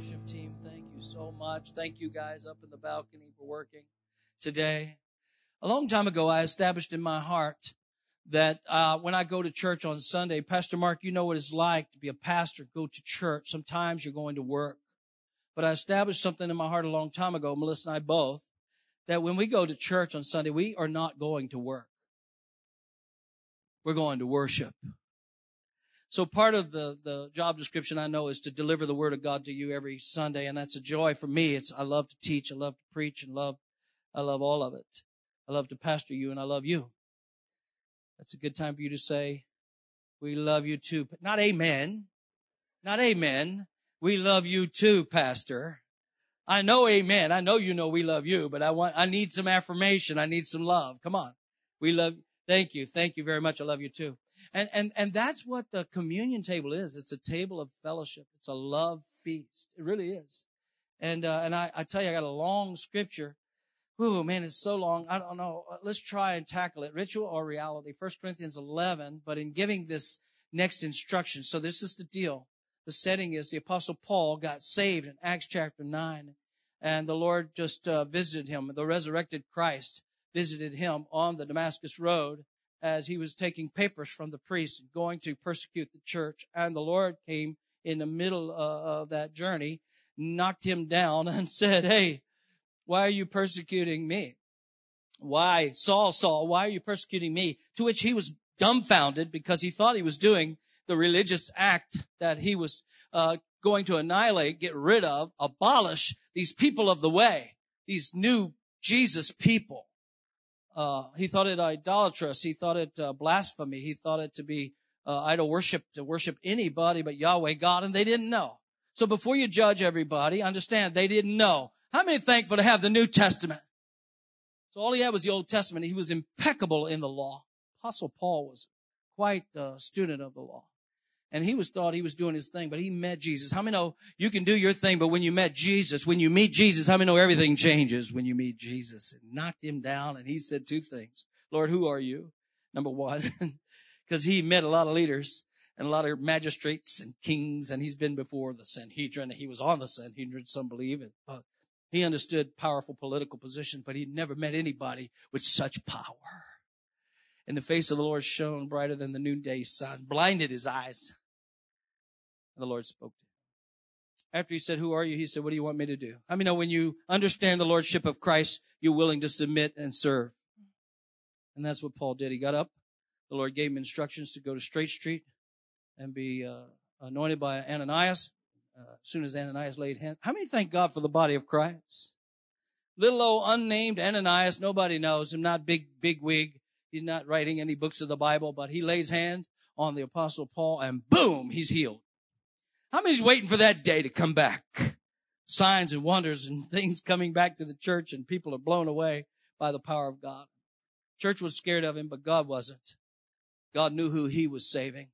worship team, thank you so much. Thank you guys up in the balcony for working today. A long time ago, I established in my heart that uh, when I go to church on Sunday, Pastor Mark, you know what it's like to be a pastor, go to church. Sometimes you're going to work. But I established something in my heart a long time ago, Melissa and I both, that when we go to church on Sunday, we are not going to work. We're going to worship. So part of the, the job description I know is to deliver the word of God to you every Sunday. And that's a joy for me. It's, I love to teach. I love to preach and love, I love all of it. I love to pastor you and I love you. That's a good time for you to say, we love you too. But not amen. Not amen. We love you too, pastor. I know amen. I know you know we love you, but I want, I need some affirmation. I need some love. Come on. We love, thank you. Thank you very much. I love you too. And, and, and that's what the communion table is. It's a table of fellowship. It's a love feast. It really is. And, uh, and I, I tell you, I got a long scripture. Oh man, it's so long. I don't know. Uh, let's try and tackle it. Ritual or reality? First Corinthians 11, but in giving this next instruction. So this is the deal. The setting is the apostle Paul got saved in Acts chapter 9 and the Lord just uh, visited him. The resurrected Christ visited him on the Damascus road as he was taking papers from the priests and going to persecute the church. And the Lord came in the middle uh, of that journey, knocked him down and said, Hey, why are you persecuting me? Why, Saul, Saul, why are you persecuting me? To which he was dumbfounded because he thought he was doing the religious act that he was uh, going to annihilate, get rid of, abolish these people of the way, these new Jesus people. Uh, he thought it idolatrous. He thought it uh, blasphemy. He thought it to be uh, idol worship, to worship anybody but Yahweh God, and they didn't know. So before you judge everybody, understand they didn't know. How many thankful to have the New Testament? So all he had was the Old Testament. He was impeccable in the law. Apostle Paul was quite a student of the law and he was thought he was doing his thing, but he met Jesus. How many know you can do your thing, but when you met Jesus, when you meet Jesus, how many know everything changes when you meet Jesus? It knocked him down and he said two things. Lord, who are you? Number one, because he met a lot of leaders and a lot of magistrates and kings and he's been before the Sanhedrin. He was on the Sanhedrin, some believe it. He understood powerful political position, but he'd never met anybody with such power. And the face of the Lord shone brighter than the noonday sun, blinded his eyes. And the Lord spoke to him. After he said, who are you? He said, what do you want me to do? I mean, when you understand the Lordship of Christ, you're willing to submit and serve. And that's what Paul did. He got up. The Lord gave him instructions to go to Straight Street and be uh, anointed by Ananias. Uh, as soon as Ananias laid hands. How many thank God for the body of Christ? Little old unnamed Ananias, nobody knows him, not big, big wig. He's not writing any books of the Bible, but he lays hands on the apostle Paul and boom, he's healed. How many's waiting for that day to come back? Signs and wonders and things coming back to the church and people are blown away by the power of God. Church was scared of him, but God wasn't. God knew who he was saving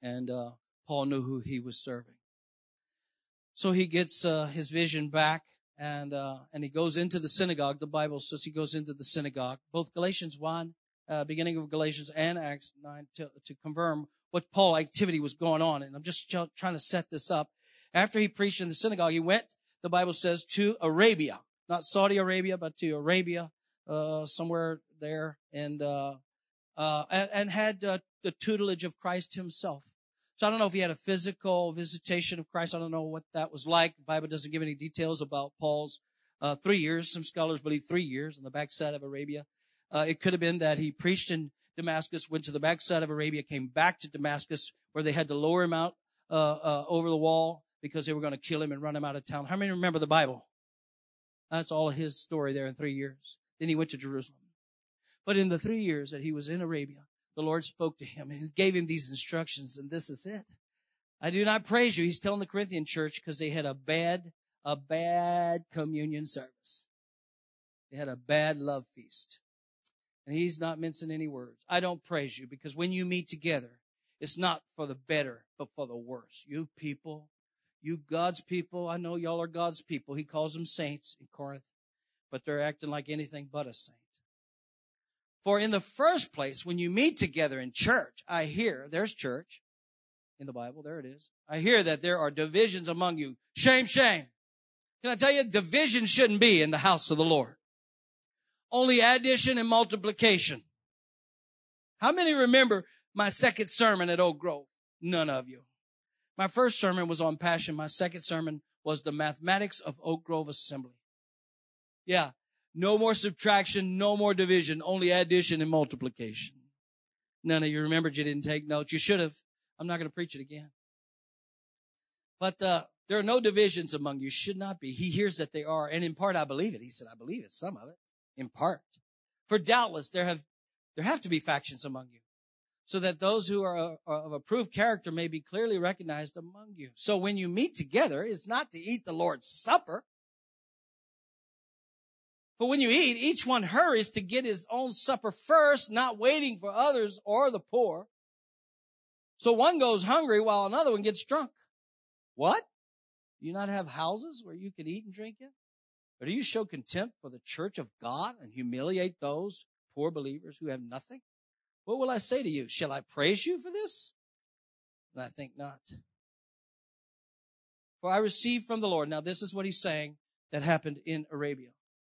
and, uh, Paul knew who he was serving. So he gets, uh, his vision back and, uh, and he goes into the synagogue. The Bible says he goes into the synagogue. Both Galatians 1, uh, beginning of Galatians and Acts 9 to, to confirm what Paul activity was going on. And I'm just trying to set this up. After he preached in the synagogue, he went, the Bible says, to Arabia, not Saudi Arabia, but to Arabia, uh, somewhere there, and, uh, uh, and, and, had uh, the tutelage of Christ himself. So I don't know if he had a physical visitation of Christ. I don't know what that was like. The Bible doesn't give any details about Paul's uh, three years. Some scholars believe three years on the backside of Arabia. Uh, it could have been that he preached in Damascus, went to the backside of Arabia, came back to Damascus, where they had to lower him out uh, uh, over the wall because they were going to kill him and run him out of town. How many remember the Bible? That's all his story there in three years. Then he went to Jerusalem. But in the three years that he was in Arabia, the Lord spoke to him and gave him these instructions, and this is it. I do not praise you. He's telling the Corinthian church because they had a bad, a bad communion service. They had a bad love feast. And he's not mincing any words. I don't praise you because when you meet together, it's not for the better, but for the worse. You people, you God's people, I know y'all are God's people. He calls them saints in Corinth, but they're acting like anything but a saint. For in the first place, when you meet together in church, I hear there's church in the Bible. There it is. I hear that there are divisions among you. Shame, shame. Can I tell you, division shouldn't be in the house of the Lord. Only addition and multiplication. How many remember my second sermon at Oak Grove? None of you. My first sermon was on passion. My second sermon was the mathematics of Oak Grove Assembly. Yeah. No more subtraction, no more division, only addition and multiplication. None of you remembered you didn't take notes. You should have. I'm not going to preach it again. But uh, there are no divisions among you. Should not be. He hears that they are. And in part, I believe it. He said, I believe it. Some of it. In part. For doubtless there have, there have to be factions among you so that those who are of approved character may be clearly recognized among you. So when you meet together, it's not to eat the Lord's supper. But when you eat, each one hurries to get his own supper first, not waiting for others or the poor. So one goes hungry while another one gets drunk. What? Do you not have houses where you can eat and drink in? Do you show contempt for the church of God and humiliate those poor believers who have nothing? What will I say to you? Shall I praise you for this? And I think not. For I received from the Lord. Now this is what he's saying that happened in Arabia.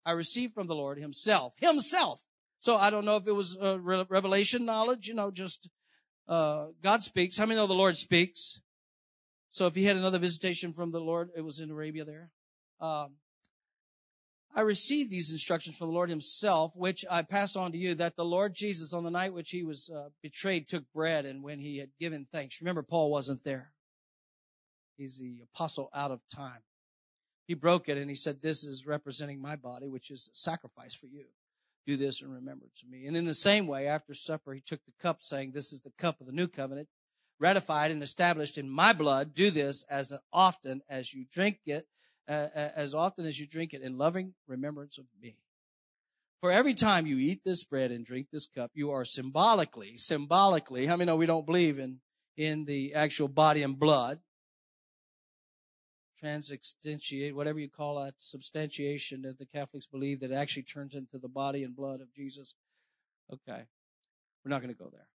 I received from the Lord himself, himself. So I don't know if it was a revelation knowledge, you know, just, uh, God speaks. How many know the Lord speaks? So if he had another visitation from the Lord, it was in Arabia there. Um, I received these instructions from the Lord himself, which I pass on to you, that the Lord Jesus on the night which he was uh, betrayed took bread and when he had given thanks. Remember, Paul wasn't there. He's the apostle out of time. He broke it and he said, this is representing my body, which is a sacrifice for you. Do this in remembrance of me. And in the same way, after supper, he took the cup saying, this is the cup of the new covenant, ratified and established in my blood. Do this as often as you drink it, as often as you drink it in loving remembrance of me. For every time you eat this bread and drink this cup, you are symbolically, symbolically, how many know we don't believe in, in the actual body and blood? transubstantiate, whatever you call that, substantiation that the Catholics believe that actually turns into the body and blood of Jesus. Okay. We're not going to go there.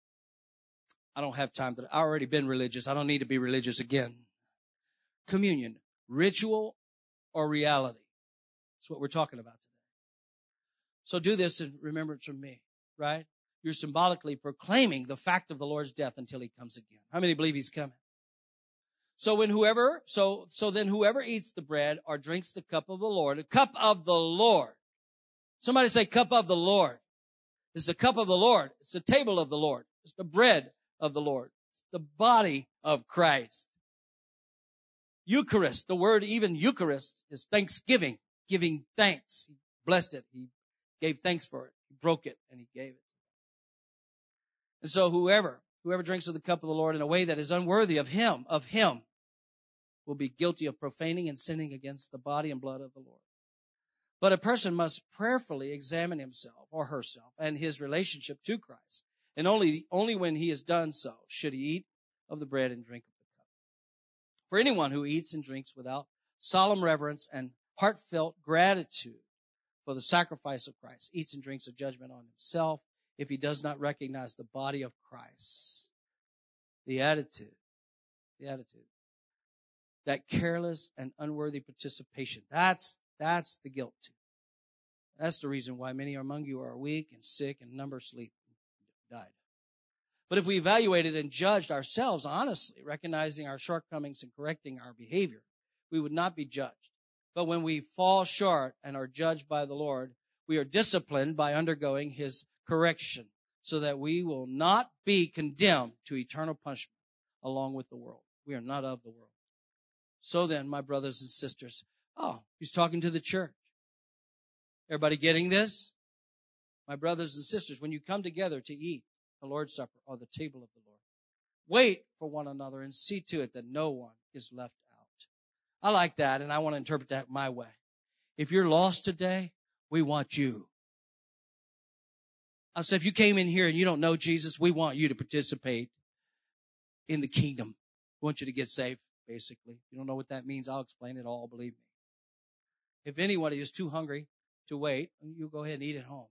I don't have time to, I've already been religious. I don't need to be religious again. Communion, ritual or reality. That's what we're talking about today. So do this in remembrance of me, right? You're symbolically proclaiming the fact of the Lord's death until he comes again. How many believe he's coming? So when whoever, so, so then whoever eats the bread or drinks the cup of the Lord, a cup of the Lord. Somebody say cup of the Lord. It's the cup of the Lord. It's the table of the Lord. It's the bread of the Lord. It's the body of Christ. Eucharist, the word even Eucharist is thanksgiving, giving thanks. He blessed it. He gave thanks for it. He broke it and he gave it. And so whoever, whoever drinks of the cup of the Lord in a way that is unworthy of him, of him, will be guilty of profaning and sinning against the body and blood of the Lord. But a person must prayerfully examine himself or herself and his relationship to Christ. And only, only when he has done so should he eat of the bread and drink. For anyone who eats and drinks without solemn reverence and heartfelt gratitude for the sacrifice of Christ eats and drinks a judgment on himself if he does not recognize the body of Christ. The attitude, the attitude that careless and unworthy participation. That's, that's the guilt. That's the reason why many among you are weak and sick and number sleep died. But if we evaluated and judged ourselves honestly, recognizing our shortcomings and correcting our behavior, we would not be judged. But when we fall short and are judged by the Lord, we are disciplined by undergoing his correction so that we will not be condemned to eternal punishment along with the world. We are not of the world. So then, my brothers and sisters, oh, he's talking to the church. Everybody getting this? My brothers and sisters, when you come together to eat the Lord's Supper or the table of the Lord, wait for one another and see to it that no one is left out. I like that and I want to interpret that my way. If you're lost today, we want you. I said, if you came in here and you don't know Jesus, we want you to participate in the kingdom. We want you to get saved basically. If you don't know what that means, I'll explain it all, believe me. If anybody is too hungry to wait, you go ahead and eat at home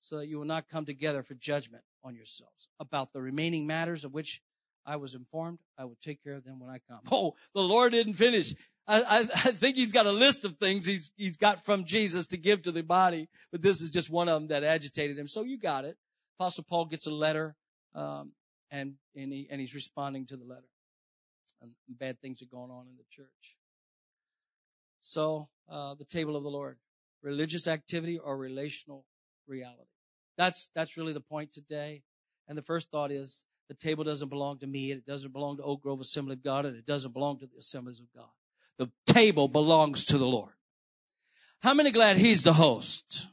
so that you will not come together for judgment on yourselves about the remaining matters of which I was informed I will take care of them when I come. Oh, the Lord didn't finish. I, I, I, think he's got a list of things he's, he's got from Jesus to give to the body, but this is just one of them that agitated him. So you got it. Apostle Paul gets a letter, um, and, and he, and he's responding to the letter. And bad things are going on in the church. So, uh, the table of the Lord. Religious activity or relational reality. That's, that's really the point today. And the first thought is the table doesn't belong to me. It doesn't belong to Oak Grove Assembly of God and it doesn't belong to the assemblies of God. The table belongs to the Lord. How many glad he's the host?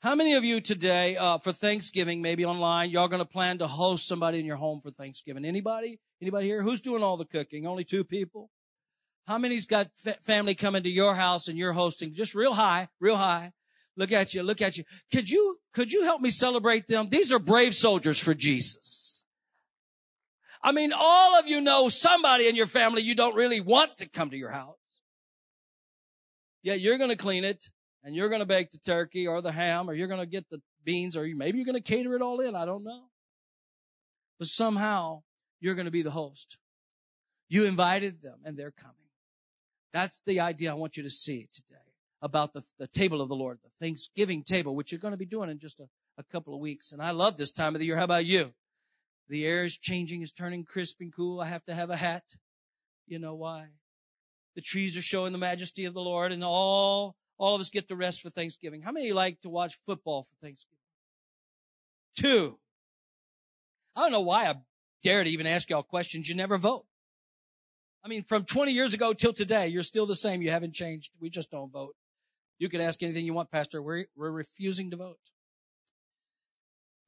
How many of you today, uh, for Thanksgiving, maybe online, y'all to plan to host somebody in your home for Thanksgiving? Anybody? Anybody here? Who's doing all the cooking? Only two people? How many's got fa- family coming to your house and you're hosting? Just real high, real high. Look at you, look at you. Could you, could you help me celebrate them? These are brave soldiers for Jesus. I mean, all of you know somebody in your family you don't really want to come to your house. Yet you're going to clean it and you're going to bake the turkey or the ham or you're going to get the beans or maybe you're going to cater it all in. I don't know. But somehow you're going to be the host. You invited them and they're coming. That's the idea I want you to see today about the, the table of the Lord, the Thanksgiving table, which you're going to be doing in just a, a couple of weeks. And I love this time of the year. How about you? The air is changing, it's turning crisp and cool. I have to have a hat. You know why? The trees are showing the majesty of the Lord and all, all of us get the rest for Thanksgiving. How many like to watch football for Thanksgiving? Two. I don't know why I dare to even ask y'all questions. You never vote. I mean, from 20 years ago till today, you're still the same. You haven't changed. We just don't vote. You can ask anything you want, Pastor. We're, we're refusing to vote.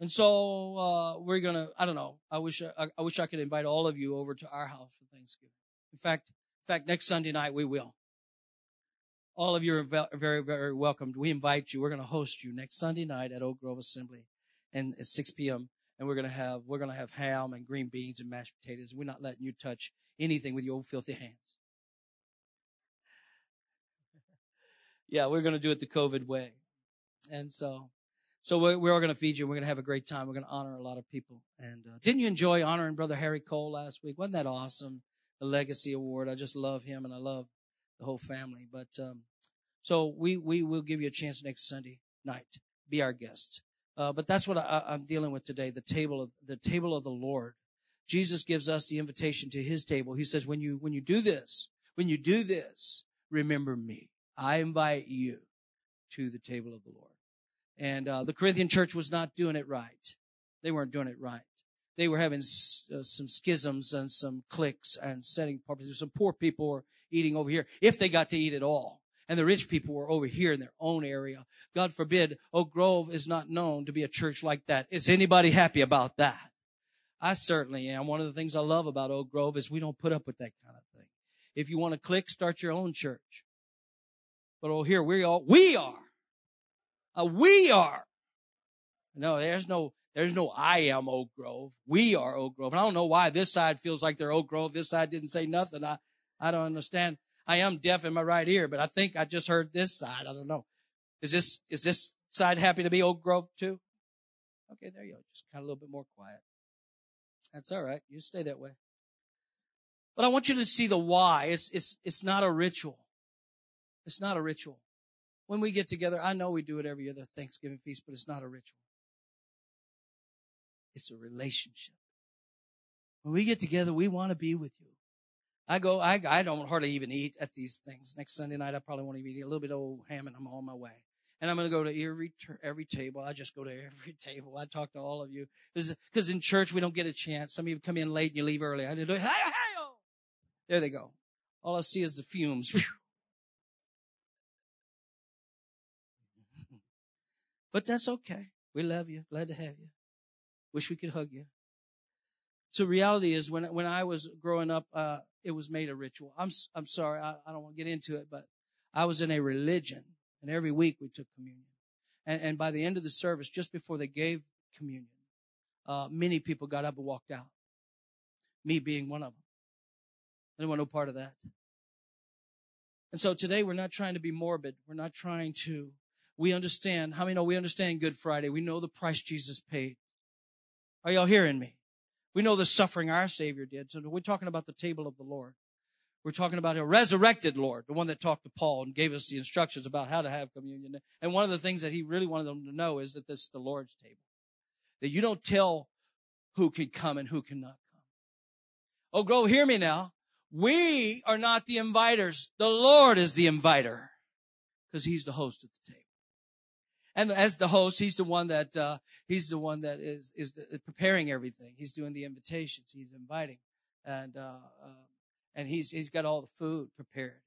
And so, uh, we're gonna, I don't know. I wish, I, I wish I could invite all of you over to our house for Thanksgiving. In fact, in fact, next Sunday night we will. All of you are very, very welcomed. We invite you. We're going to host you next Sunday night at Oak Grove Assembly and at 6 p.m. And we're going to have, we're going to have ham and green beans and mashed potatoes. We're not letting you touch anything with your old filthy hands. Yeah, we're going to do it the COVID way. And so, so we're, we're all going to feed you. We're going to have a great time. We're going to honor a lot of people. And uh, didn't you enjoy honoring Brother Harry Cole last week? Wasn't that awesome? The Legacy Award. I just love him and I love the whole family. But um, so we we will give you a chance next Sunday night. Be our guest. Uh, but that's what I, I'm dealing with today. The table of the table of the Lord. Jesus gives us the invitation to his table. He says, when you, when you do this, when you do this, remember me. I invite you to the table of the Lord. And, uh, the Corinthian church was not doing it right. They weren't doing it right. They were having uh, some schisms and some cliques and setting purposes. Some poor people were eating over here, if they got to eat at all. And the rich people were over here in their own area. God forbid, Oak Grove is not known to be a church like that. Is anybody happy about that? I certainly am. One of the things I love about Oak Grove is we don't put up with that kind of thing. If you want to click, start your own church. But oh, here we are. We are. Uh, we are. No, there's no, there's no I am Oak Grove. We are Oak Grove. And I don't know why this side feels like they're Oak Grove. This side didn't say nothing. I, I don't understand. I am deaf in my right ear, but I think I just heard this side. I don't know. Is this, is this side happy to be Oak Grove too? Okay, there you go. Just kind of a little bit more quiet. That's all right. You stay that way. But I want you to see the why. It's, it's, it's not a ritual. It's not a ritual. When we get together, I know we do it every other Thanksgiving feast, but it's not a ritual. It's a relationship. When we get together, we want to be with you. I go, I, I don't hardly even eat at these things. Next Sunday night, I probably won't even eat a little bit of old ham and I'm on my way and I'm going to go to every every table. I just go to every table. I talk to all of you because in church we don't get a chance. Some of you come in late and you leave early. I it. Oh! There they go. All I see is the fumes. but that's okay. We love you. Glad to have you. Wish we could hug you. So reality is when when I was growing up, uh, it was made a ritual. I'm I'm sorry. I, I don't want to get into it, but I was in a religion and every week we took communion. And, and by the end of the service, just before they gave communion, uh, many people got up and walked out. Me being one of them. I didn't want no part of that. And so today we're not trying to be morbid. We're not trying to, we understand, how many know we understand Good Friday? We know the price Jesus paid. Are y'all hearing me? We know the suffering our Savior did. So we're talking about the table of the Lord. We're talking about a resurrected Lord, the one that talked to Paul and gave us the instructions about how to have communion. And one of the things that he really wanted them to know is that this is the Lord's table. That you don't tell who can come and who cannot come. Oh, go hear me now. We are not the inviters. The Lord is the inviter because he's the host at the table. And as the host, he's the one that, uh, he's the one that is, is the, preparing everything. He's doing the invitations. He's inviting. And, uh, uh, and he's, he's got all the food prepared.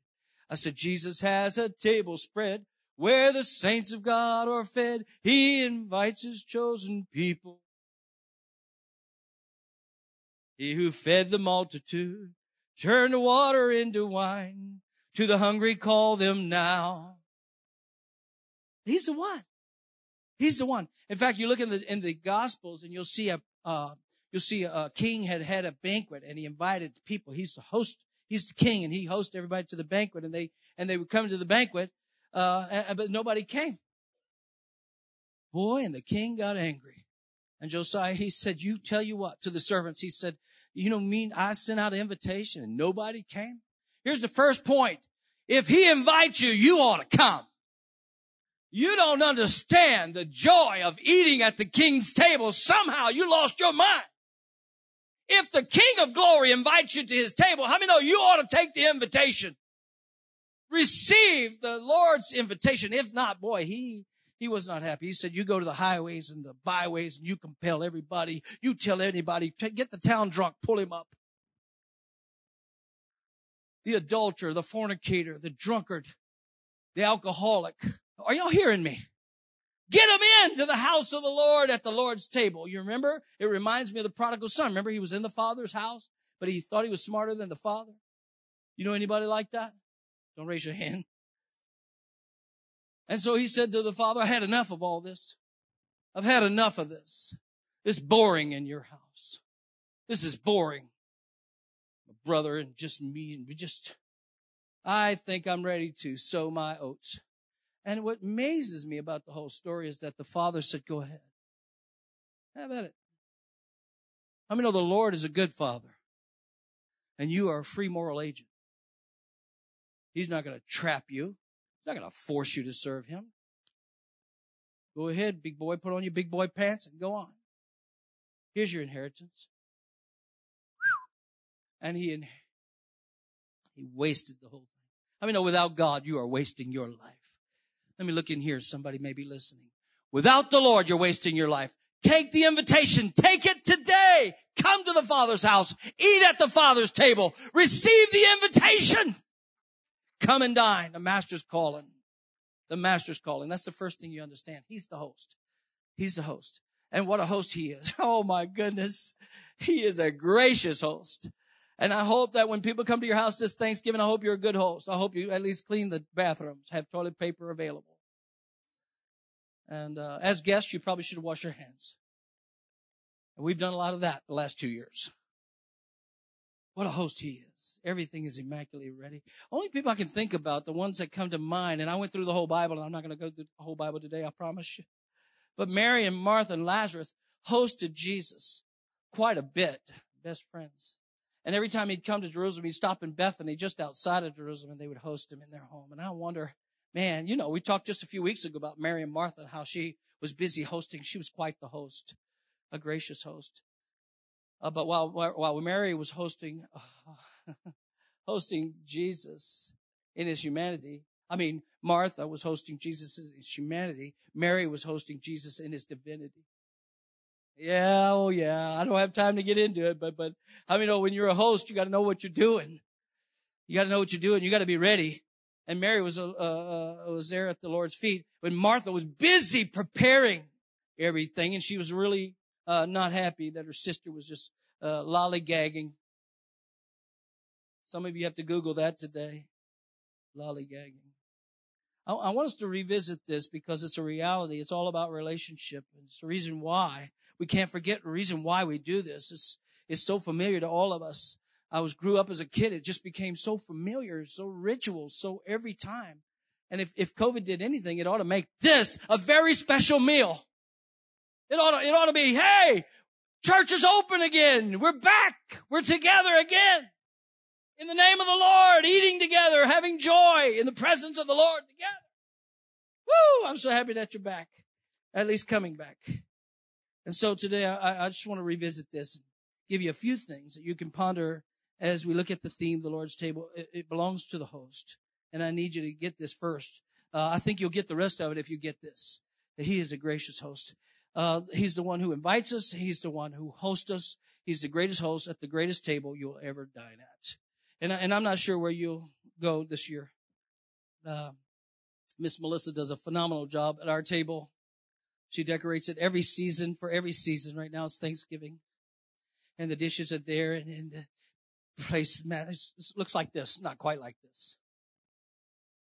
I said, Jesus has a table spread where the saints of God are fed. He invites his chosen people. He who fed the multitude turned water into wine. To the hungry call them now. He's the one. He's the one. In fact, you look in the in the Gospels and you'll see a uh, you'll see a, king had had a banquet and he invited people. He's the host. He's the king and he hosts everybody to the banquet and they and they would come to the banquet, uh, and, but nobody came. Boy, and the king got angry. And Josiah, he said, you tell you what to the servants. He said, you know, mean I sent out an invitation and nobody came. Here's the first point. If he invites you, you ought to come. You don't understand the joy of eating at the king's table. Somehow you lost your mind. If the king of glory invites you to his table, how many know you ought to take the invitation? Receive the Lord's invitation. If not, boy, he, he was not happy. He said, you go to the highways and the byways and you compel everybody. You tell anybody, get the town drunk, pull him up. The adulterer, the fornicator, the drunkard, the alcoholic, are y'all hearing me? Get him into the house of the Lord at the Lord's table. You remember? It reminds me of the prodigal son. Remember he was in the father's house, but he thought he was smarter than the father? You know anybody like that? Don't raise your hand. And so he said to the father, I had enough of all this. I've had enough of this. It's boring in your house. This is boring. My brother and just me and we just, I think I'm ready to sow my oats. And what amazes me about the whole story is that the father said, go ahead. Have at it. I mean, know the Lord is a good father and you are a free moral agent. He's not going to trap you. He's not going to force you to serve him. Go ahead, big boy, put on your big boy pants and go on. Here's your inheritance. And he, he wasted the whole thing. I mean, no, without God, you are wasting your life. Let me look in here. Somebody may be listening. Without the Lord, you're wasting your life. Take the invitation. Take it today. Come to the Father's house. Eat at the Father's table. Receive the invitation. Come and dine. The Master's calling. The Master's calling. That's the first thing you understand. He's the host. He's the host. And what a host he is. Oh my goodness. He is a gracious host. And I hope that when people come to your house this Thanksgiving, I hope you're a good host. I hope you at least clean the bathrooms, have toilet paper available. And uh, as guests, you probably should wash your hands. And we've done a lot of that the last two years. What a host he is. Everything is immaculately ready. Only people I can think about, the ones that come to mind, and I went through the whole Bible, and I'm not going to go through the whole Bible today, I promise you. But Mary and Martha and Lazarus hosted Jesus quite a bit. Best friends. And every time he'd come to Jerusalem, he'd stop in Bethany, just outside of Jerusalem, and they would host him in their home. And I wonder, man, you know, we talked just a few weeks ago about Mary and Martha and how she was busy hosting. She was quite the host, a gracious host. Uh, but while while Mary was hosting hosting Jesus in his humanity, I mean Martha was hosting Jesus in his humanity. Mary was hosting Jesus in his divinity. Yeah, oh yeah. I don't have time to get into it, but, but I mean, oh, when you're a host, you got to know what you're doing. You got to know what you're doing. You got to be ready. And Mary was, uh, uh, was there at the Lord's feet when Martha was busy preparing everything and she was really, uh, not happy that her sister was just, uh, lollygagging. Some of you have to Google that today. Lollygagging. I, I want us to revisit this because it's a reality. It's all about relationship. It's the reason why we can't forget the reason why we do this. It's, it's so familiar to all of us. I was grew up as a kid. It just became so familiar, so ritual, so every time. And if, if COVID did anything, it ought to make this a very special meal. It ought to, it ought to be, hey, Church is open again. We're back. We're together again. In the name of the Lord, eating together, having joy in the presence of the Lord together. Woo! I'm so happy that you're back. At least coming back. And so today I, I just want to revisit this and give you a few things that you can ponder as we look at the theme, the Lord's table. It, it belongs to the host. And I need you to get this first. Uh, I think you'll get the rest of it if you get this. That He is a gracious host. Uh, he's the one who invites us. He's the one who hosts us. He's the greatest host at the greatest table you'll ever dine at. And, and I'm not sure where you'll go this year. Uh, Miss Melissa does a phenomenal job at our table. She decorates it every season for every season. Right now it's Thanksgiving. And the dishes are there and, and the place, man, looks like this, not quite like this.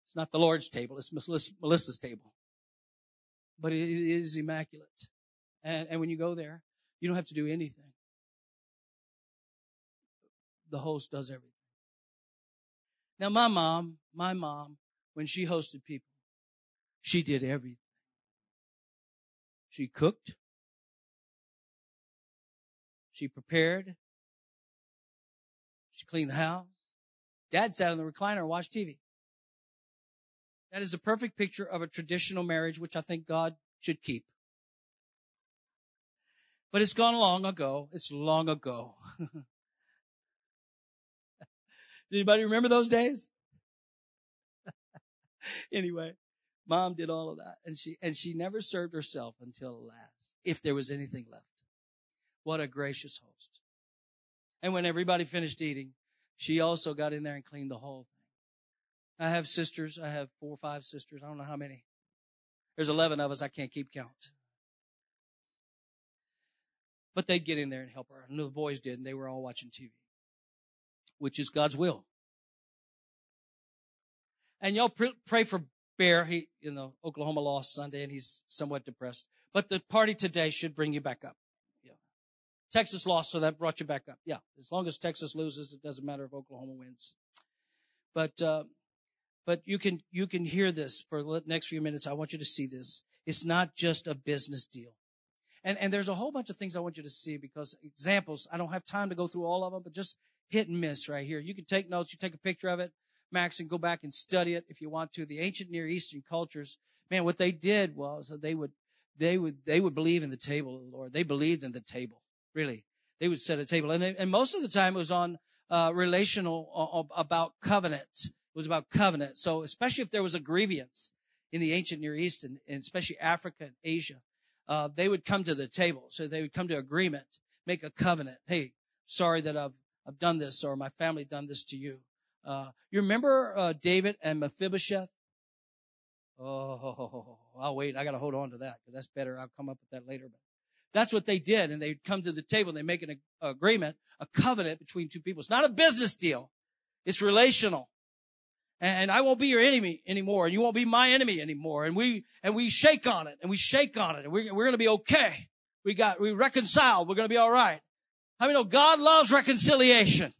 It's not the Lord's table. It's Miss Melissa's table. But it is immaculate. And, and when you go there, you don't have to do anything. The host does everything. Now, my mom, my mom, when she hosted people, she did everything. She cooked. She prepared. She cleaned the house. Dad sat in the recliner and watched TV. That is a perfect picture of a traditional marriage, which I think God should keep. But it's gone long ago. It's long ago. Does anybody remember those days? anyway, mom did all of that and she, and she never served herself until last, if there was anything left. What a gracious host. And when everybody finished eating, she also got in there and cleaned the whole thing. I have sisters. I have four or five sisters. I don't know how many. There's 11 of us. I can't keep count. But they'd get in there and help her. I know the boys did, and they were all watching TV, which is God's will. And y'all pray for Bear. He, you know, Oklahoma lost Sunday, and he's somewhat depressed. But the party today should bring you back up. Yeah. Texas lost, so that brought you back up. Yeah. As long as Texas loses, it doesn't matter if Oklahoma wins. But, uh, but you can, you can hear this for the next few minutes. I want you to see this. It's not just a business deal. And, and there's a whole bunch of things I want you to see because examples, I don't have time to go through all of them, but just hit and miss right here. You can take notes, you take a picture of it, Max, and go back and study it if you want to. The ancient Near Eastern cultures, man, what they did was they would, they would, they would believe in the table of the Lord. They believed in the table, really. They would set a table. And, and most of the time it was on, uh, relational, uh, about covenants. It was about covenant. So especially if there was a grievance in the ancient Near East and, and especially Africa and Asia, uh, they would come to the table. So they would come to agreement, make a covenant. Hey, sorry that I've, I've done this or my family done this to you. Uh, you remember, uh, David and Mephibosheth? Oh, I'll wait. I got to hold on to that because that's better. I'll come up with that later. But that's what they did. And they'd come to the table and they make an agreement, a covenant between two people. It's not a business deal. It's relational and I won't be your enemy anymore, and you won't be my enemy anymore. And we and we shake on it, and we shake on it, and we're, we're going to be okay. We got we reconciled. We're going to be all right. How many know God loves reconciliation?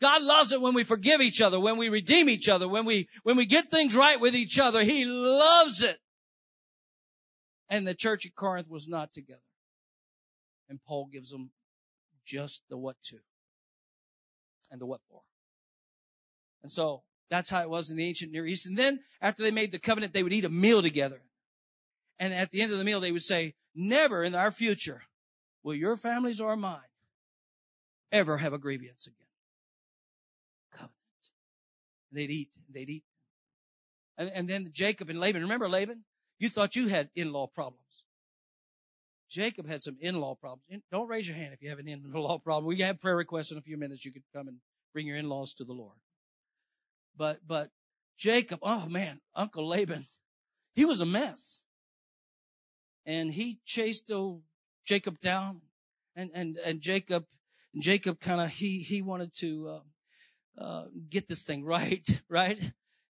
God loves it when we forgive each other, when we redeem each other, when we when we get things right with each other. He loves it. And the church at Corinth was not together. And Paul gives them just the what to and the what for. And so that's how it was in the ancient Near East. And then after they made the covenant, they would eat a meal together. And at the end of the meal, they would say, never in our future will your families or mine ever have a grievance again. Covenant. They'd eat, they'd eat. And, and then Jacob and Laban, remember Laban? You thought you had in-law problems. Jacob had some in-law problems. Don't raise your hand if you have an in-law problem. We have prayer requests in a few minutes. You could come and bring your in-laws to the Lord. But, but Jacob, oh man, Uncle Laban, he was a mess. And he chased Jacob down and, and, and Jacob, Jacob kind of, he, he wanted to, uh, uh, get this thing right, right?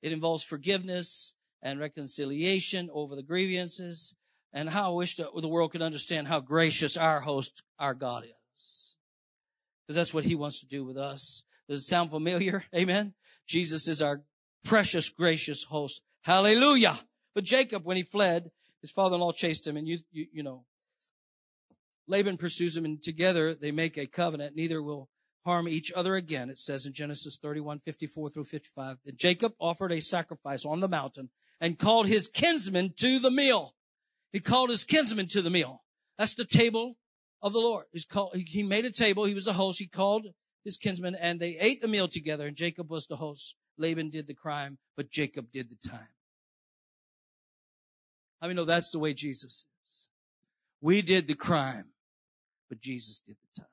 It involves forgiveness and reconciliation over the grievances and how I wish the, the world could understand how gracious our host, our God is. Because that's what he wants to do with us. Does it sound familiar? Amen. Jesus is our precious, gracious host. Hallelujah. But Jacob, when he fled, his father-in-law chased him and you, you, you know, Laban pursues him and together they make a covenant. Neither will harm each other again. It says in Genesis 31, 54 through 55 that Jacob offered a sacrifice on the mountain and called his kinsmen to the meal. He called his kinsmen to the meal. That's the table of the Lord. Called, he made a table. He was the host. He called his kinsmen and they ate the meal together and Jacob was the host. Laban did the crime, but Jacob did the time. I mean, no, that's the way Jesus is. We did the crime, but Jesus did the time.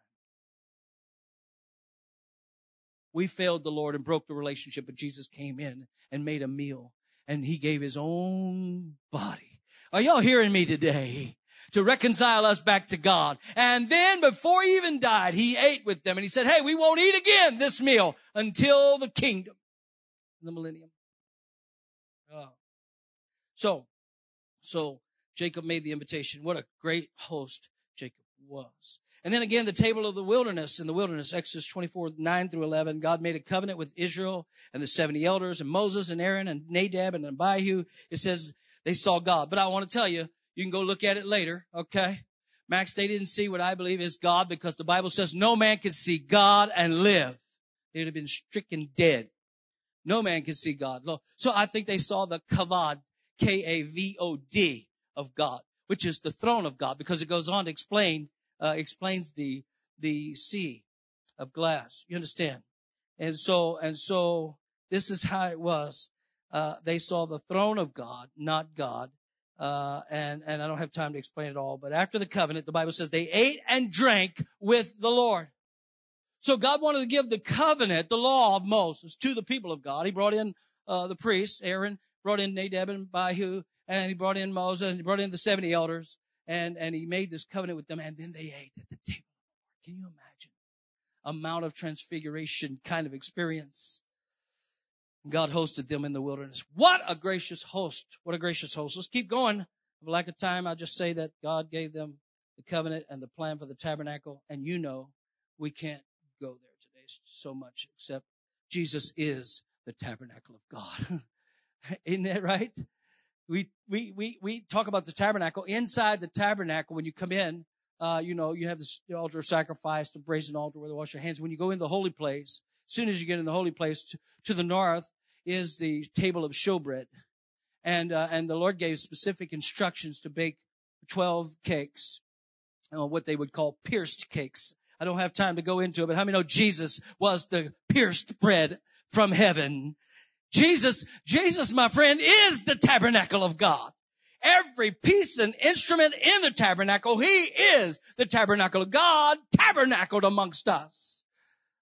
We failed the Lord and broke the relationship, but Jesus came in and made a meal and he gave his own body. Are y'all hearing me today? To reconcile us back to God. And then before he even died, he ate with them and he said, Hey, we won't eat again this meal until the kingdom, the millennium. Oh. So, so Jacob made the invitation. What a great host was. And then again, the table of the wilderness in the wilderness, Exodus 24, 9 through 11. God made a covenant with Israel and the 70 elders and Moses and Aaron and Nadab and Abihu. It says they saw God. But I want to tell you, you can go look at it later. Okay. Max, they didn't see what I believe is God because the Bible says no man can see God and live. They'd have been stricken dead. No man can see God. So I think they saw the kavod, K-A-V-O-D of God, which is the throne of God because it goes on to explain uh, explains the the sea of glass. You understand? And so and so this is how it was. Uh, they saw the throne of God, not God. Uh, and and I don't have time to explain it all. But after the covenant, the Bible says they ate and drank with the Lord. So God wanted to give the covenant, the law of Moses, to the people of God. He brought in uh, the priests, Aaron, brought in Nadab and Abihu, and he brought in Moses, and he brought in the 70 elders and, and he made this covenant with them and then they ate at the table. Can you imagine? A Mount of Transfiguration kind of experience. God hosted them in the wilderness. What a gracious host. What a gracious host. Let's keep going. For lack of time, I'll just say that God gave them the covenant and the plan for the tabernacle. And you know, we can't go there today so much except Jesus is the tabernacle of God. Isn't that right? We, we, we, we talk about the tabernacle. Inside the tabernacle, when you come in, uh, you know, you have the altar of sacrifice, the brazen altar where they wash your hands. When you go in the holy place, as soon as you get in the holy place to, to the north is the table of showbread. And, uh, and the Lord gave specific instructions to bake 12 cakes, uh, what they would call pierced cakes. I don't have time to go into it, but how many know Jesus was the pierced bread from heaven? Jesus, Jesus, my friend, is the tabernacle of God. Every piece and instrument in the tabernacle, He is the tabernacle of God, tabernacled amongst us.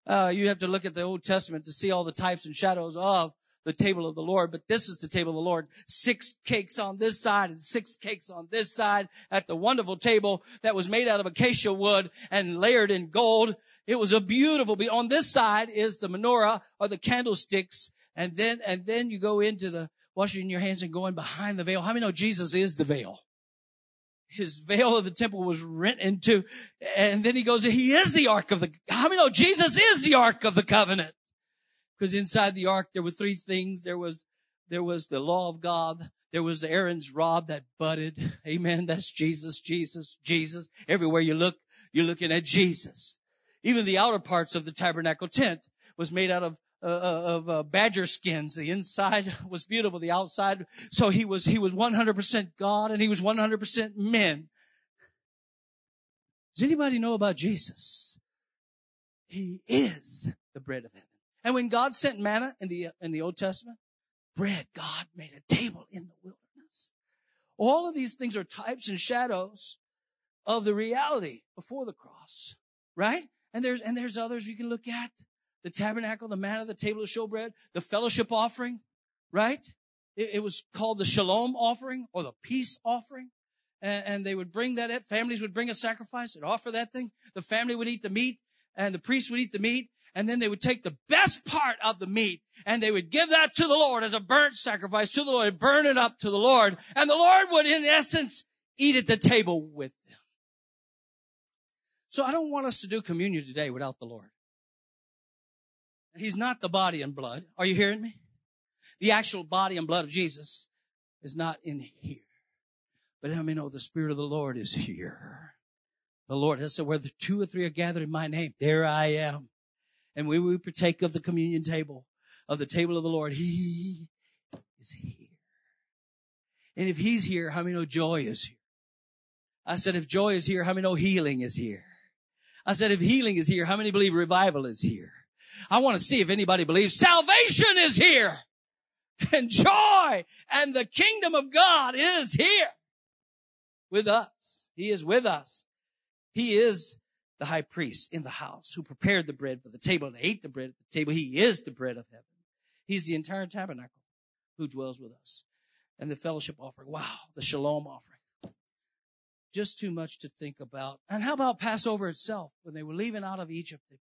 Uh, you have to look at the Old Testament to see all the types and shadows of the table of the Lord, but this is the table of the Lord. Six cakes on this side and six cakes on this side at the wonderful table that was made out of acacia wood and layered in gold. It was a beautiful, on this side is the menorah or the candlesticks and then, and then you go into the washing your hands and going behind the veil. How many know Jesus is the veil? His veil of the temple was rent into, and then he goes, he is the ark of the, how many know Jesus is the ark of the covenant? Because inside the ark there were three things. There was, there was the law of God. There was Aaron's rod that budded. Amen. That's Jesus, Jesus, Jesus. Everywhere you look, you're looking at Jesus. Even the outer parts of the tabernacle tent was made out of uh, uh, of uh, badger skins. The inside was beautiful. The outside. So he was, he was 100% God and he was 100% men. Does anybody know about Jesus? He is the bread of heaven. And when God sent manna in the, in the Old Testament, bread, God made a table in the wilderness. All of these things are types and shadows of the reality before the cross, right? And there's, and there's others you can look at the tabernacle, the manna, the table of showbread, the fellowship offering, right? It, it was called the shalom offering or the peace offering. And, and they would bring that, families would bring a sacrifice and offer that thing. The family would eat the meat and the priest would eat the meat. And then they would take the best part of the meat and they would give that to the Lord as a burnt sacrifice to the Lord, burn it up to the Lord. And the Lord would, in essence, eat at the table with them. So I don't want us to do communion today without the Lord. He's not the body and blood. Are you hearing me? The actual body and blood of Jesus is not in here. But how many know the Spirit of the Lord is here? The Lord has said, where the two or three are gathered in my name, there I am. And we will partake of the communion table, of the table of the Lord, He is here. And if He's here, how many know joy is here? I said, if joy is here, how many know healing is here? I said, if healing is here, how many believe revival is here? I want to see if anybody believes salvation is here and joy and the kingdom of God is here with us. He is with us. He is the high priest in the house who prepared the bread for the table and ate the bread at the table. He is the bread of heaven. He's the entire tabernacle who dwells with us. And the fellowship offering. Wow. The shalom offering. Just too much to think about. And how about Passover itself? When they were leaving out of Egypt, they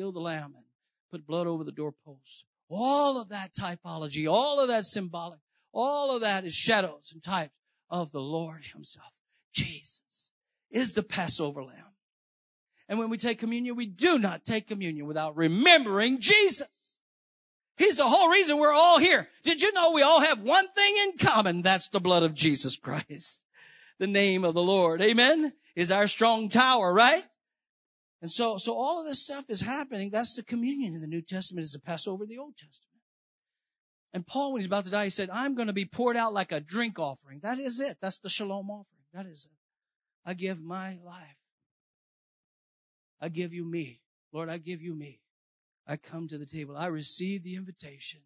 killed the lamb and put blood over the doorposts. All of that typology, all of that symbolic, all of that is shadows and types of the Lord himself. Jesus is the Passover lamb. And when we take communion, we do not take communion without remembering Jesus. He's the whole reason we're all here. Did you know we all have one thing in common? That's the blood of Jesus Christ. The name of the Lord. Amen. Is our strong tower, right? And so, so all of this stuff is happening. That's the communion in the New Testament is the Passover in the Old Testament. And Paul, when he's about to die, he said, I'm going to be poured out like a drink offering. That is it. That's the shalom offering. That is it. I give my life. I give you me. Lord, I give you me. I come to the table. I receive the invitation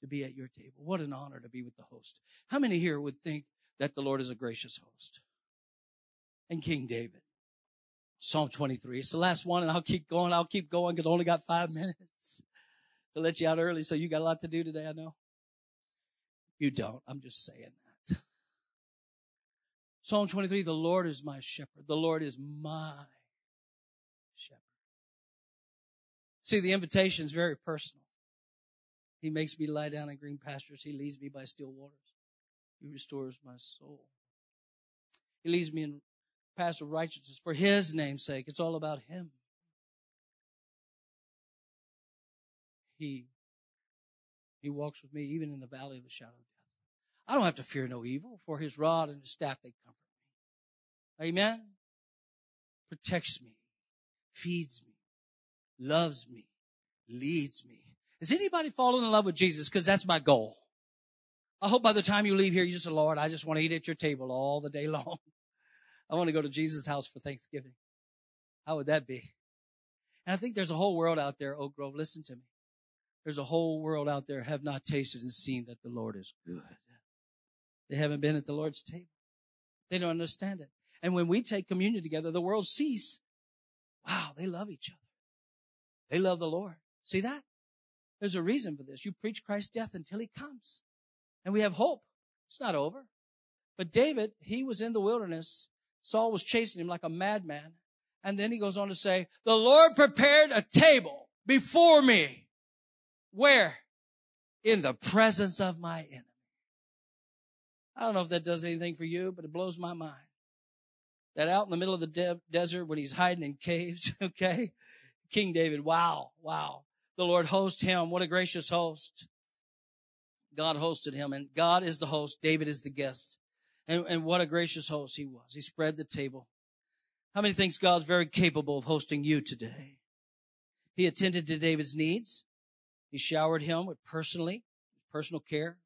to be at your table. What an honor to be with the host. How many here would think that the Lord is a gracious host? And King David. Psalm 23. It's the last one and I'll keep going. I'll keep going because I only got five minutes to let you out early. So you got a lot to do today. I know. You don't. I'm just saying that. Psalm 23. The Lord is my shepherd. The Lord is my shepherd. See, the invitation is very personal. He makes me lie down in green pastures. He leads me by still waters. He restores my soul. He leads me in paths of righteousness for his name's sake. It's all about him. He, he walks with me even in the valley of the shadow of death. I don't have to fear no evil, for his rod and his staff, they comfort me. Amen? Protects me, feeds me, loves me, leads me. Has anybody fallen in love with Jesus? Because that's my goal. I hope by the time you leave here, you just say, Lord, I just want to eat at your table all the day long. I want to go to Jesus' house for Thanksgiving. How would that be? And I think there's a whole world out there, Oak Grove, listen to me. There's a whole world out there have not tasted and seen that the Lord is good. They haven't been at the Lord's table. They don't understand it. And when we take communion together, the world sees, wow, they love each other. They love the Lord. See that? There's a reason for this. You preach Christ's death until he comes. And we have hope. It's not over. But David, he was in the wilderness Saul was chasing him like a madman. And then he goes on to say, the Lord prepared a table before me. Where? In the presence of my enemy. I don't know if that does anything for you, but it blows my mind. That out in the middle of the de- desert when he's hiding in caves, okay? King David, wow, wow. The Lord host him. What a gracious host. God hosted him and God is the host. David is the guest. And, and what a gracious host he was. He spread the table. How many thinks God's very capable of hosting you today? He attended to David's needs. He showered him with personally, personal care.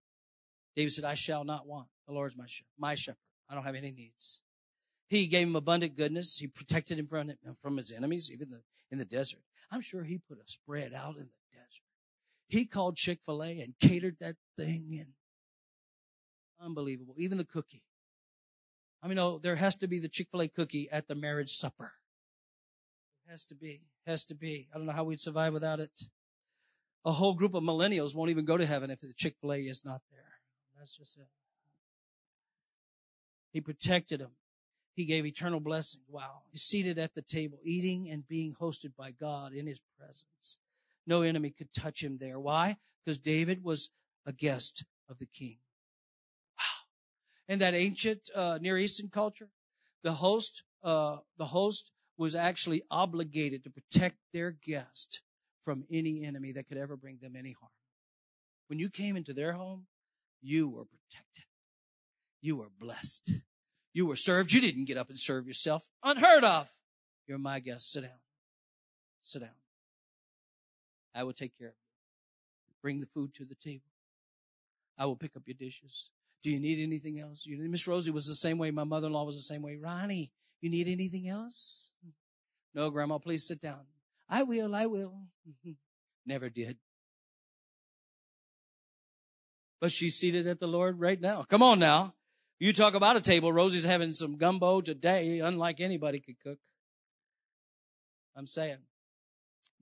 David said, I shall not want. The Lord's my shepherd, my shepherd. I don't have any needs. He gave him abundant goodness. He protected him from, from his enemies, even the, in the desert. I'm sure he put a spread out in the desert. He called Chick-fil-A and catered that thing in. Unbelievable. Even the cookie. I mean, no, there has to be the Chick-fil-A cookie at the marriage supper. It has to be. Has to be. I don't know how we'd survive without it. A whole group of millennials won't even go to heaven if the Chick-fil-A is not there. That's just it. He protected them. He gave eternal blessing. Wow. He's seated at the table, eating and being hosted by God in his presence. No enemy could touch him there. Why? Because David was a guest of the king in that ancient uh, Near Eastern culture, the host, uh, the host was actually obligated to protect their guest from any enemy that could ever bring them any harm. When you came into their home, you were protected. You were blessed. You were served. You didn't get up and serve yourself. Unheard of. You're my guest. Sit down. Sit down. I will take care of you. Bring the food to the table. I will pick up your dishes. Do you need anything else? You, know, Miss Rosie was the same way. My mother-in-law was the same way. Ronnie, you need anything else? No, Grandma, please sit down. I will, I will. Never did. But she's seated at the Lord right now. Come on now. You talk about a table. Rosie's having some gumbo today, unlike anybody could cook. I'm saying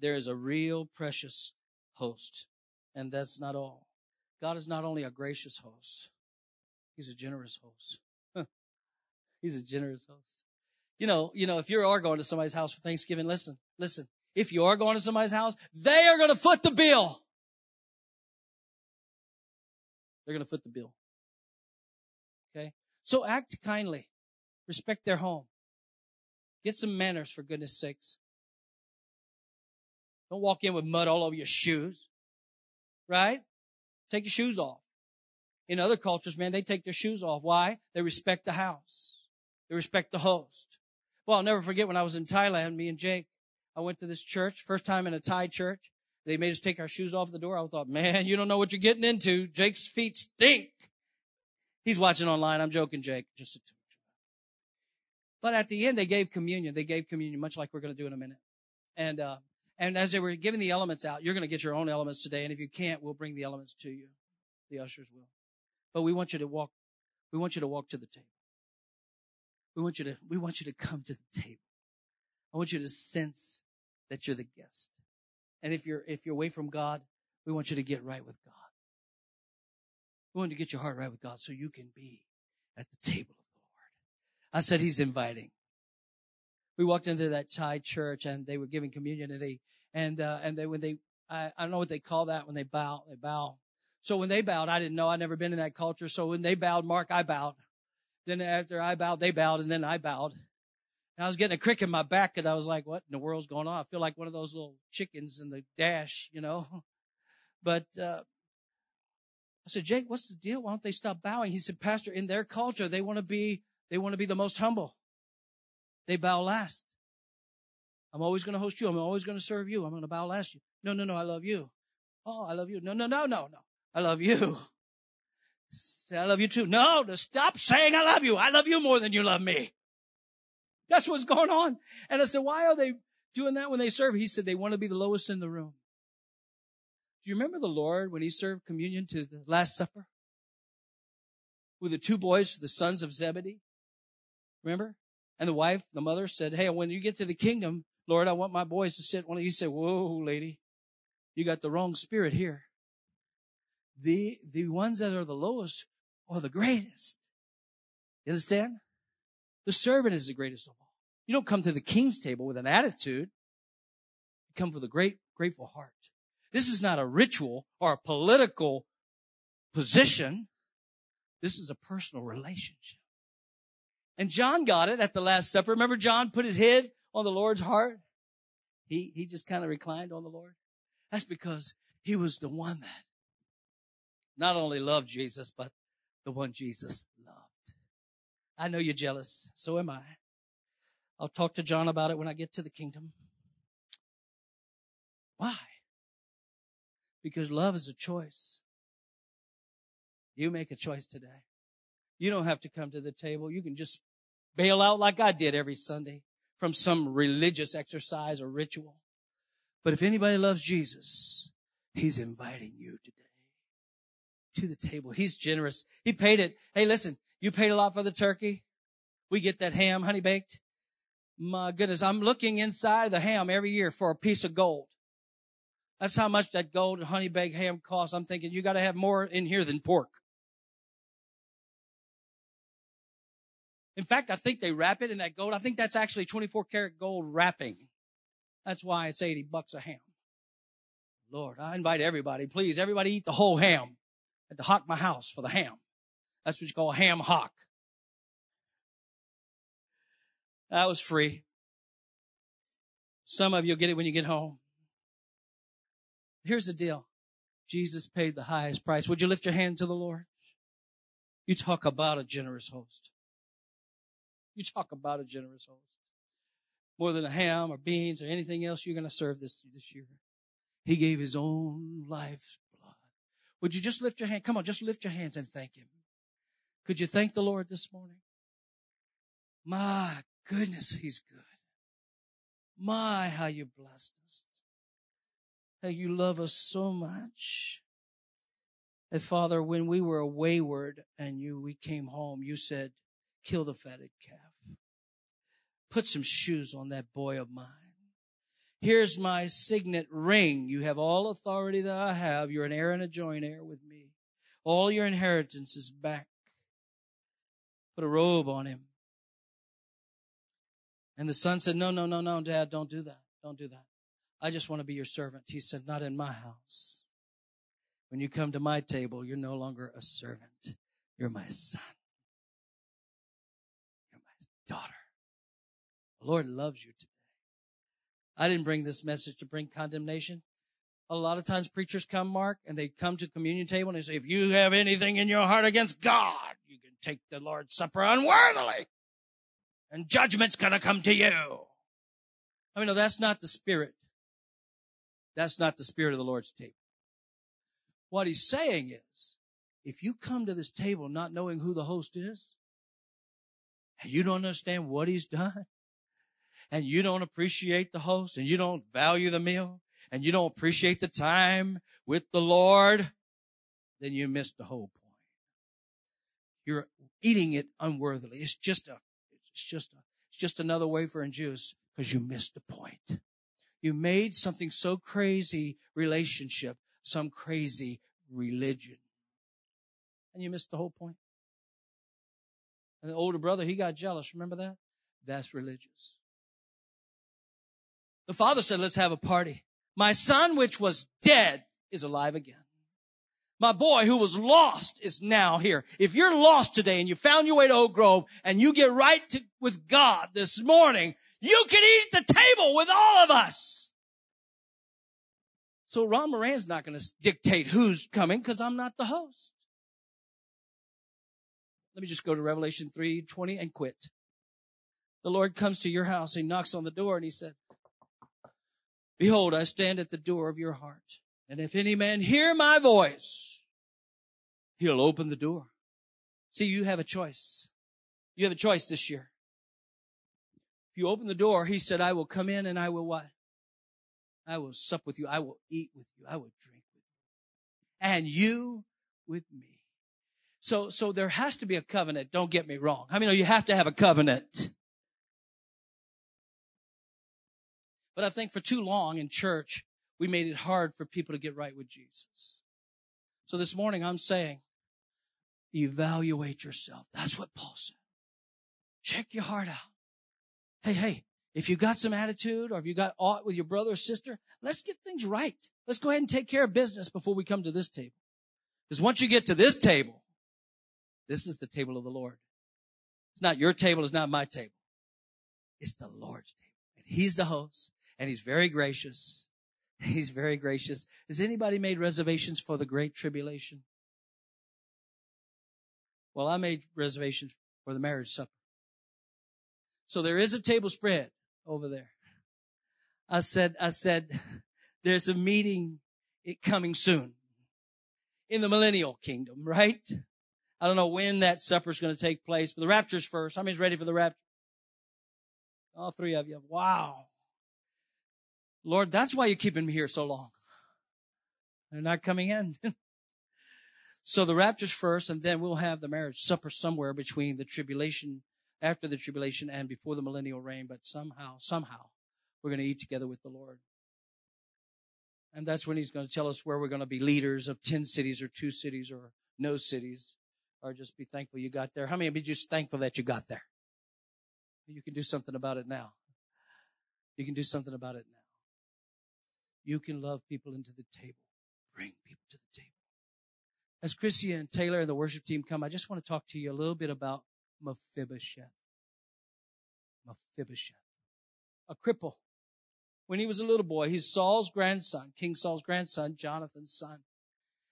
there is a real precious host. And that's not all. God is not only a gracious host, He's a generous host. He's a generous host. You know, you know, if you are going to somebody's house for Thanksgiving, listen, listen. If you are going to somebody's house, they are going to foot the bill. They're going to foot the bill. Okay? So act kindly. Respect their home. Get some manners for goodness sakes. Don't walk in with mud all over your shoes. Right? Take your shoes off. In other cultures, man, they take their shoes off. Why? They respect the house. They respect the host. Well, I'll never forget when I was in Thailand, me and Jake, I went to this church, first time in a Thai church. They made us take our shoes off the door. I thought, man, you don't know what you're getting into. Jake's feet stink. He's watching online. I'm joking, Jake. Just a but at the end, they gave communion. They gave communion, much like we're going to do in a minute. And, uh, and as they were giving the elements out, you're going to get your own elements today. And if you can't, we'll bring the elements to you. The ushers will. But we want you to walk, we want you to walk to the table. We want you to, we want you to come to the table. I want you to sense that you're the guest. And if you're, if you're away from God, we want you to get right with God. We want to get your heart right with God so you can be at the table of the Lord. I said he's inviting. We walked into that Thai church and they were giving communion and they, and, uh, and they, when they, I, I don't know what they call that when they bow, they bow. So when they bowed, I didn't know. I'd never been in that culture. So when they bowed, Mark, I bowed. Then after I bowed, they bowed and then I bowed. And I was getting a crick in my back because I was like, what in the world's going on? I feel like one of those little chickens in the dash, you know? But, uh, I said, Jake, what's the deal? Why don't they stop bowing? He said, Pastor, in their culture, they want to be, they want to be the most humble. They bow last. I'm always going to host you. I'm always going to serve you. I'm going to bow last you. No, no, no. I love you. Oh, I love you. No, no, no, no, no. I love you. Say, I love you too. No, to stop saying I love you. I love you more than you love me. That's what's going on. And I said, why are they doing that when they serve? He said, they want to be the lowest in the room. Do you remember the Lord when he served communion to the Last Supper? With the two boys, the sons of Zebedee? Remember? And the wife, the mother said, Hey, when you get to the kingdom, Lord, I want my boys to sit. One of you said, Whoa, lady, you got the wrong spirit here. The, the ones that are the lowest are the greatest. You understand? The servant is the greatest of all. You don't come to the king's table with an attitude. You come with a great, grateful heart. This is not a ritual or a political position. This is a personal relationship. And John got it at the Last Supper. Remember John put his head on the Lord's heart? He, he just kind of reclined on the Lord. That's because he was the one that not only loved Jesus, but the one Jesus loved. I know you're jealous. So am I. I'll talk to John about it when I get to the kingdom. Why? Because love is a choice. You make a choice today. You don't have to come to the table. You can just bail out like I did every Sunday from some religious exercise or ritual. But if anybody loves Jesus, he's inviting you today to the table. He's generous. He paid it. Hey, listen, you paid a lot for the turkey. We get that ham honey baked. My goodness, I'm looking inside the ham every year for a piece of gold. That's how much that gold honey baked ham costs. I'm thinking you got to have more in here than pork. In fact, I think they wrap it in that gold. I think that's actually 24 karat gold wrapping. That's why it's 80 bucks a ham. Lord, I invite everybody, please, everybody eat the whole ham at the Hock My House for the ham. That's what you call a ham hock. That was free. Some of you will get it when you get home. Here's the deal. Jesus paid the highest price. Would you lift your hand to the Lord? You talk about a generous host. You talk about a generous host. More than a ham or beans or anything else you're going to serve this, this year. He gave his own blood. Would you just lift your hand? Come on, just lift your hands and thank him. Could you thank the Lord this morning? My goodness, he's good. My, how you blessed us. How you love us so much. And Father, when we were wayward and you, we came home, you said, kill the fatted calf. Put some shoes on that boy of mine. Here's my signet ring. You have all authority that I have. You're an heir and a joint heir with me. All your inheritance is back. Put a robe on him. And the son said, no, no, no, no, dad, don't do that. Don't do that. I just want to be your servant. He said, not in my house. When you come to my table, you're no longer a servant. You're my son. You're my daughter. The Lord loves you. I didn't bring this message to bring condemnation. A lot of times preachers come, Mark, and they come to communion table and they say, if you have anything in your heart against God, you can take the Lord's Supper unworthily and judgment's going to come to you. I mean, no, that's not the spirit. That's not the spirit of the Lord's table. What he's saying is, if you come to this table not knowing who the host is, and you don't understand what he's done, and you don't appreciate the host, and you don't value the meal, and you don't appreciate the time with the Lord, then you miss the whole point. You're eating it unworthily. It's just a, it's just a, it's just another wafer and juice because you missed the point. You made something so crazy relationship some crazy religion. And you missed the whole point. And the older brother, he got jealous. Remember that? That's religious. The father said, let's have a party. My son, which was dead, is alive again. My boy who was lost is now here. If you're lost today and you found your way to Oak Grove and you get right to, with God this morning, you can eat at the table with all of us. So Ron Morein's not going to dictate who's coming because I'm not the host. Let me just go to Revelation 3, 20 and quit. The Lord comes to your house. He knocks on the door and he said, Behold, I stand at the door of your heart. And if any man hear my voice, he'll open the door. See, you have a choice. You have a choice this year. If you open the door, he said, I will come in and I will what? I will sup with you. I will eat with you. I will drink with you. And you with me. So, so there has to be a covenant. Don't get me wrong. I mean, you have to have a covenant. But I think for too long in church, we made it hard for people to get right with Jesus. So this morning I'm saying, evaluate yourself. That's what Paul said. Check your heart out. Hey, hey, if you got some attitude or if you got aught with your brother or sister, let's get things right. Let's go ahead and take care of business before we come to this table. Because once you get to this table, this is the table of the Lord. It's not your table. It's not my table. It's the Lord's table. And He's the host and He's very gracious. He's very gracious. Has anybody made reservations for the great tribulation? Well, I made reservations for the marriage supper. So there is a table spread over there. I said, I said, there's a meeting coming soon in the millennial kingdom, right? I don't know when that supper is going to take place, but the rapture's first. How many's ready for the rapture? All three of you. Wow. Lord, that's why you're keeping me here so long. They're not coming in. so the rapture's first, and then we'll have the marriage supper somewhere between the tribulation after the tribulation and before the millennial reign, but somehow, somehow, we're going to eat together with the Lord. And that's when he's going to tell us where we're going to be leaders of 10 cities or two cities or no cities, or just be thankful you got there. How many of you just thankful that you got there? You can do something about it now. You can do something about it now. You can love people into the table. Bring people to the table. As Chrissy and Taylor and the worship team come, I just want to talk to you a little bit about Mephibosheth. Mephibosheth. A cripple. When he was a little boy, he's Saul's grandson, King Saul's grandson, Jonathan's son.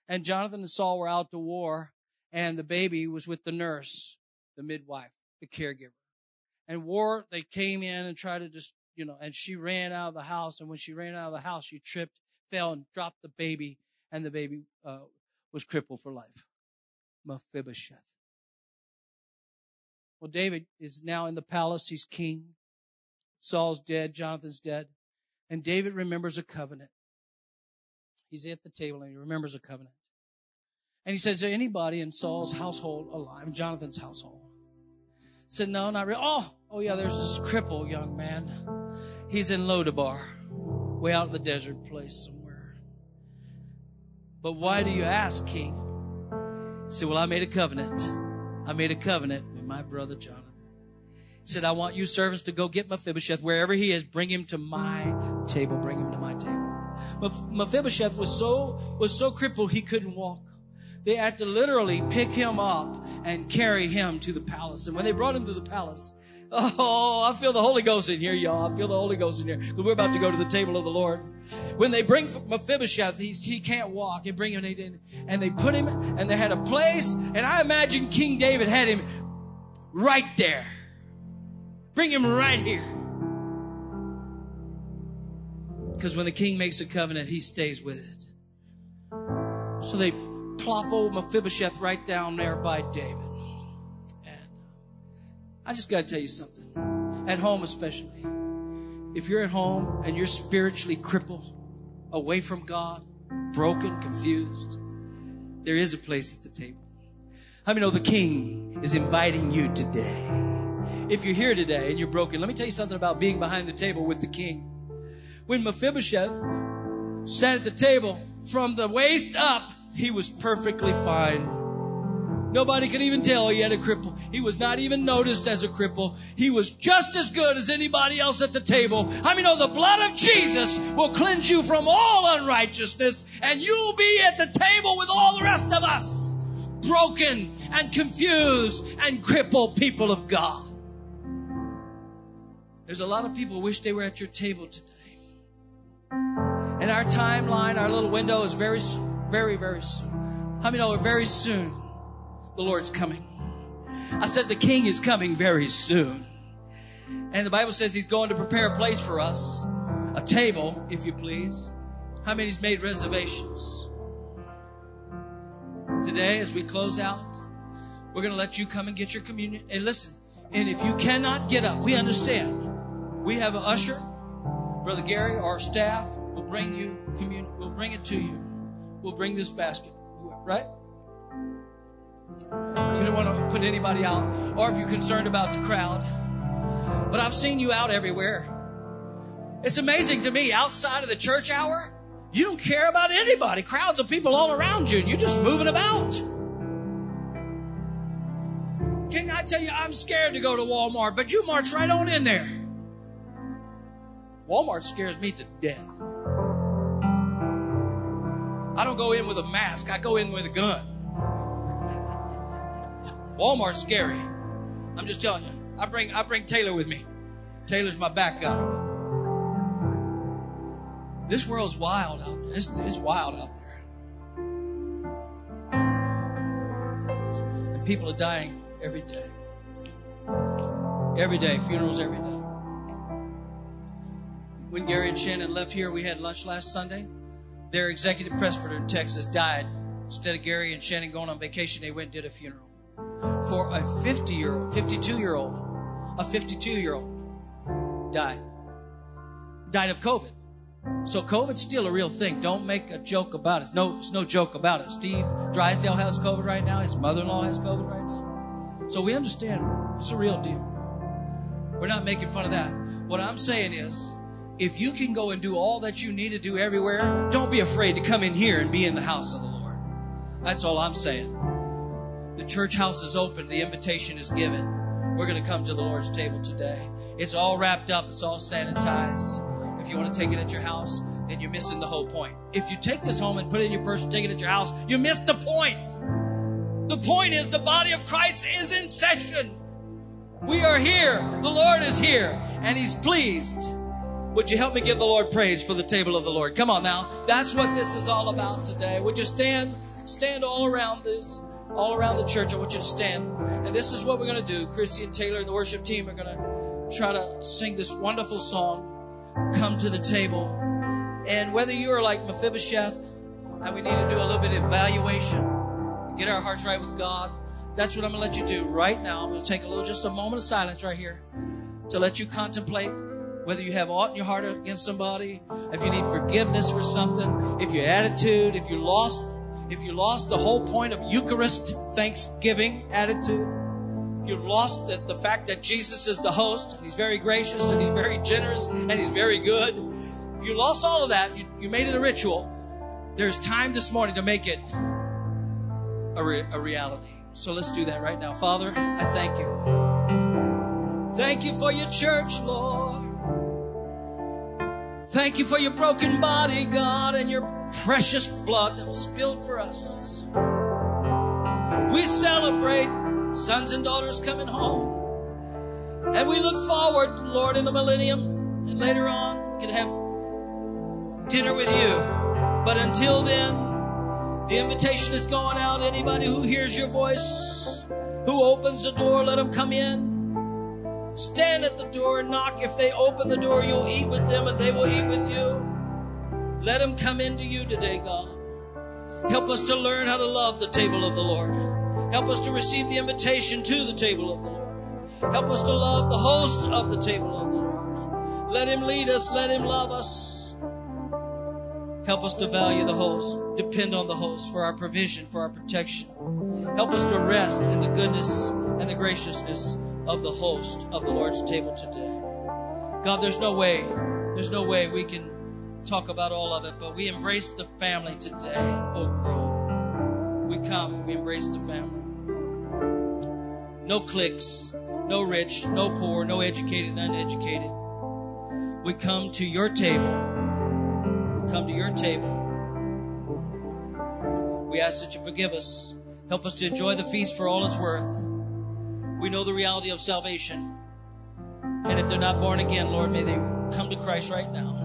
And Jonathan and Saul were out to war, and the baby was with the nurse, the midwife, the caregiver. and war, they came in and tried to just, you know, and she ran out of the house. And when she ran out of the house, she tripped, fell, and dropped the baby, and the baby uh, was crippled for life. Mephibosheth. Well, David is now in the palace. He's king. Saul's dead. Jonathan's dead. And David remembers a covenant. He's at the table and he remembers a covenant. And he says, Is there anybody in Saul's household alive? Jonathan's household. Said, No, not really. Oh, oh yeah, there's this cripple young man. He's in Lodabar, way out in the desert place somewhere. But why do you ask, King? He said, Well, I made a covenant. I made a covenant with my brother Jonathan. He said, I want you servants to go get Mephibosheth wherever he is, bring him to my table, bring him to my table. Mephibosheth was so, was so crippled he couldn't walk. They had to literally pick him up and carry him to the palace. And when they brought him to the palace, Oh, I feel the Holy Ghost in here, y'all. I feel the Holy Ghost in here. We're about to go to the table of the Lord. When they bring Mephibosheth, he, he can't walk. They bring him in, and they put him, and they had a place, and I imagine King David had him right there. Bring him right here. Because when the king makes a covenant, he stays with it. So they plop old Mephibosheth right down there by David. I just got to tell you something. At home, especially. If you're at home and you're spiritually crippled, away from God, broken, confused, there is a place at the table. How many know the king is inviting you today? If you're here today and you're broken, let me tell you something about being behind the table with the king. When Mephibosheth sat at the table, from the waist up, he was perfectly fine. Nobody could even tell he had a cripple. He was not even noticed as a cripple. He was just as good as anybody else at the table. I mean, know the blood of Jesus will cleanse you from all unrighteousness and you'll be at the table with all the rest of us. Broken and confused and crippled people of God. There's a lot of people wish they were at your table today. And our timeline, our little window is very, very, very soon. How many know oh, very soon the Lord's coming? I said the King is coming very soon. And the Bible says He's going to prepare a place for us, a table, if you please. How many's made reservations? Today, as we close out, we're going to let you come and get your communion. And listen, and if you cannot get up, we understand. We have an usher, Brother Gary, our staff, We'll bring you communion. We'll bring it to you. We'll bring this basket. Right? You don't want to put anybody out, or if you're concerned about the crowd. But I've seen you out everywhere. It's amazing to me, outside of the church hour, you don't care about anybody. Crowds of people all around you, and you're just moving about. Can I tell you, I'm scared to go to Walmart, but you march right on in there. Walmart scares me to death. I don't go in with a mask, I go in with a gun. Walmart's scary. I'm just telling you. I bring I bring Taylor with me. Taylor's my backup. This world's wild out there. It's, it's wild out there. And people are dying every day. Every day. Funerals every day. When Gary and Shannon left here, we had lunch last Sunday their executive presbyter in Texas died. Instead of Gary and Shannon going on vacation, they went and did a funeral for a 50 year old, 52 year old, a 52 year old died. Died of COVID. So COVID's still a real thing. Don't make a joke about it. No, it's no joke about it. Steve Drysdale has COVID right now. His mother-in-law has COVID right now. So we understand it's a real deal. We're not making fun of that. What I'm saying is, if you can go and do all that you need to do everywhere, don't be afraid to come in here and be in the house of the Lord. That's all I'm saying. The church house is open, the invitation is given. We're going to come to the Lord's table today. It's all wrapped up, it's all sanitized. If you want to take it at your house, then you're missing the whole point. If you take this home and put it in your purse and take it at your house, you missed the point. The point is the body of Christ is in session. We are here. The Lord is here and He's pleased. Would you help me give the Lord praise for the table of the Lord? Come on now. That's what this is all about today. Would you stand, stand all around this, all around the church? I want you to stand. And this is what we're going to do. Chrissy and Taylor and the worship team are going to try to sing this wonderful song, Come to the Table. And whether you are like Mephibosheth, and we need to do a little bit of evaluation, get our hearts right with God, that's what I'm going to let you do right now. I'm going to take a little, just a moment of silence right here to let you contemplate whether you have aught in your heart against somebody, if you need forgiveness for something, if your attitude, if you lost, if you lost the whole point of Eucharist Thanksgiving attitude, if you've lost the, the fact that Jesus is the host, and He's very gracious, and He's very generous, and He's very good. If you lost all of that, you, you made it a ritual. There's time this morning to make it a, re, a reality. So let's do that right now. Father, I thank you. Thank you for your church, Lord. Thank you for your broken body, God, and your precious blood that was spilled for us. We celebrate sons and daughters coming home. And we look forward, Lord, in the millennium, and later on, we can have dinner with you. But until then, the invitation is going out. Anybody who hears your voice, who opens the door, let them come in. Stand at the door and knock. If they open the door, you'll eat with them and they will eat with you. Let them come into you today, God. Help us to learn how to love the table of the Lord. Help us to receive the invitation to the table of the Lord. Help us to love the host of the table of the Lord. Let him lead us. Let him love us. Help us to value the host, depend on the host for our provision, for our protection. Help us to rest in the goodness and the graciousness of the host of the Lord's table today. God, there's no way, there's no way we can talk about all of it, but we embrace the family today Oak Grove. We come we embrace the family. No cliques, no rich, no poor, no educated, uneducated. We come to your table. We come to your table. We ask that you forgive us. Help us to enjoy the feast for all it's worth. We know the reality of salvation. And if they're not born again, Lord, may they come to Christ right now.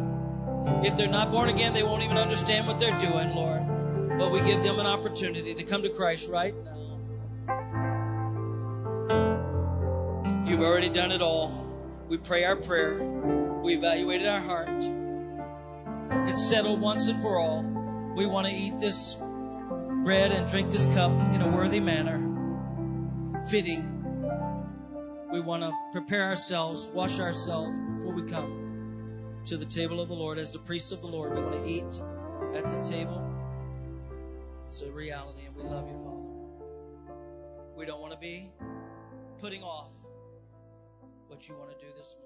If they're not born again, they won't even understand what they're doing, Lord. But we give them an opportunity to come to Christ right now. You've already done it all. We pray our prayer. We evaluated our heart. It's settled once and for all. We want to eat this bread and drink this cup in a worthy manner, fitting we want to prepare ourselves, wash ourselves before we come to the table of the Lord. As the priests of the Lord, we want to eat at the table. It's a reality, and we love you, Father. We don't want to be putting off what you want to do this morning.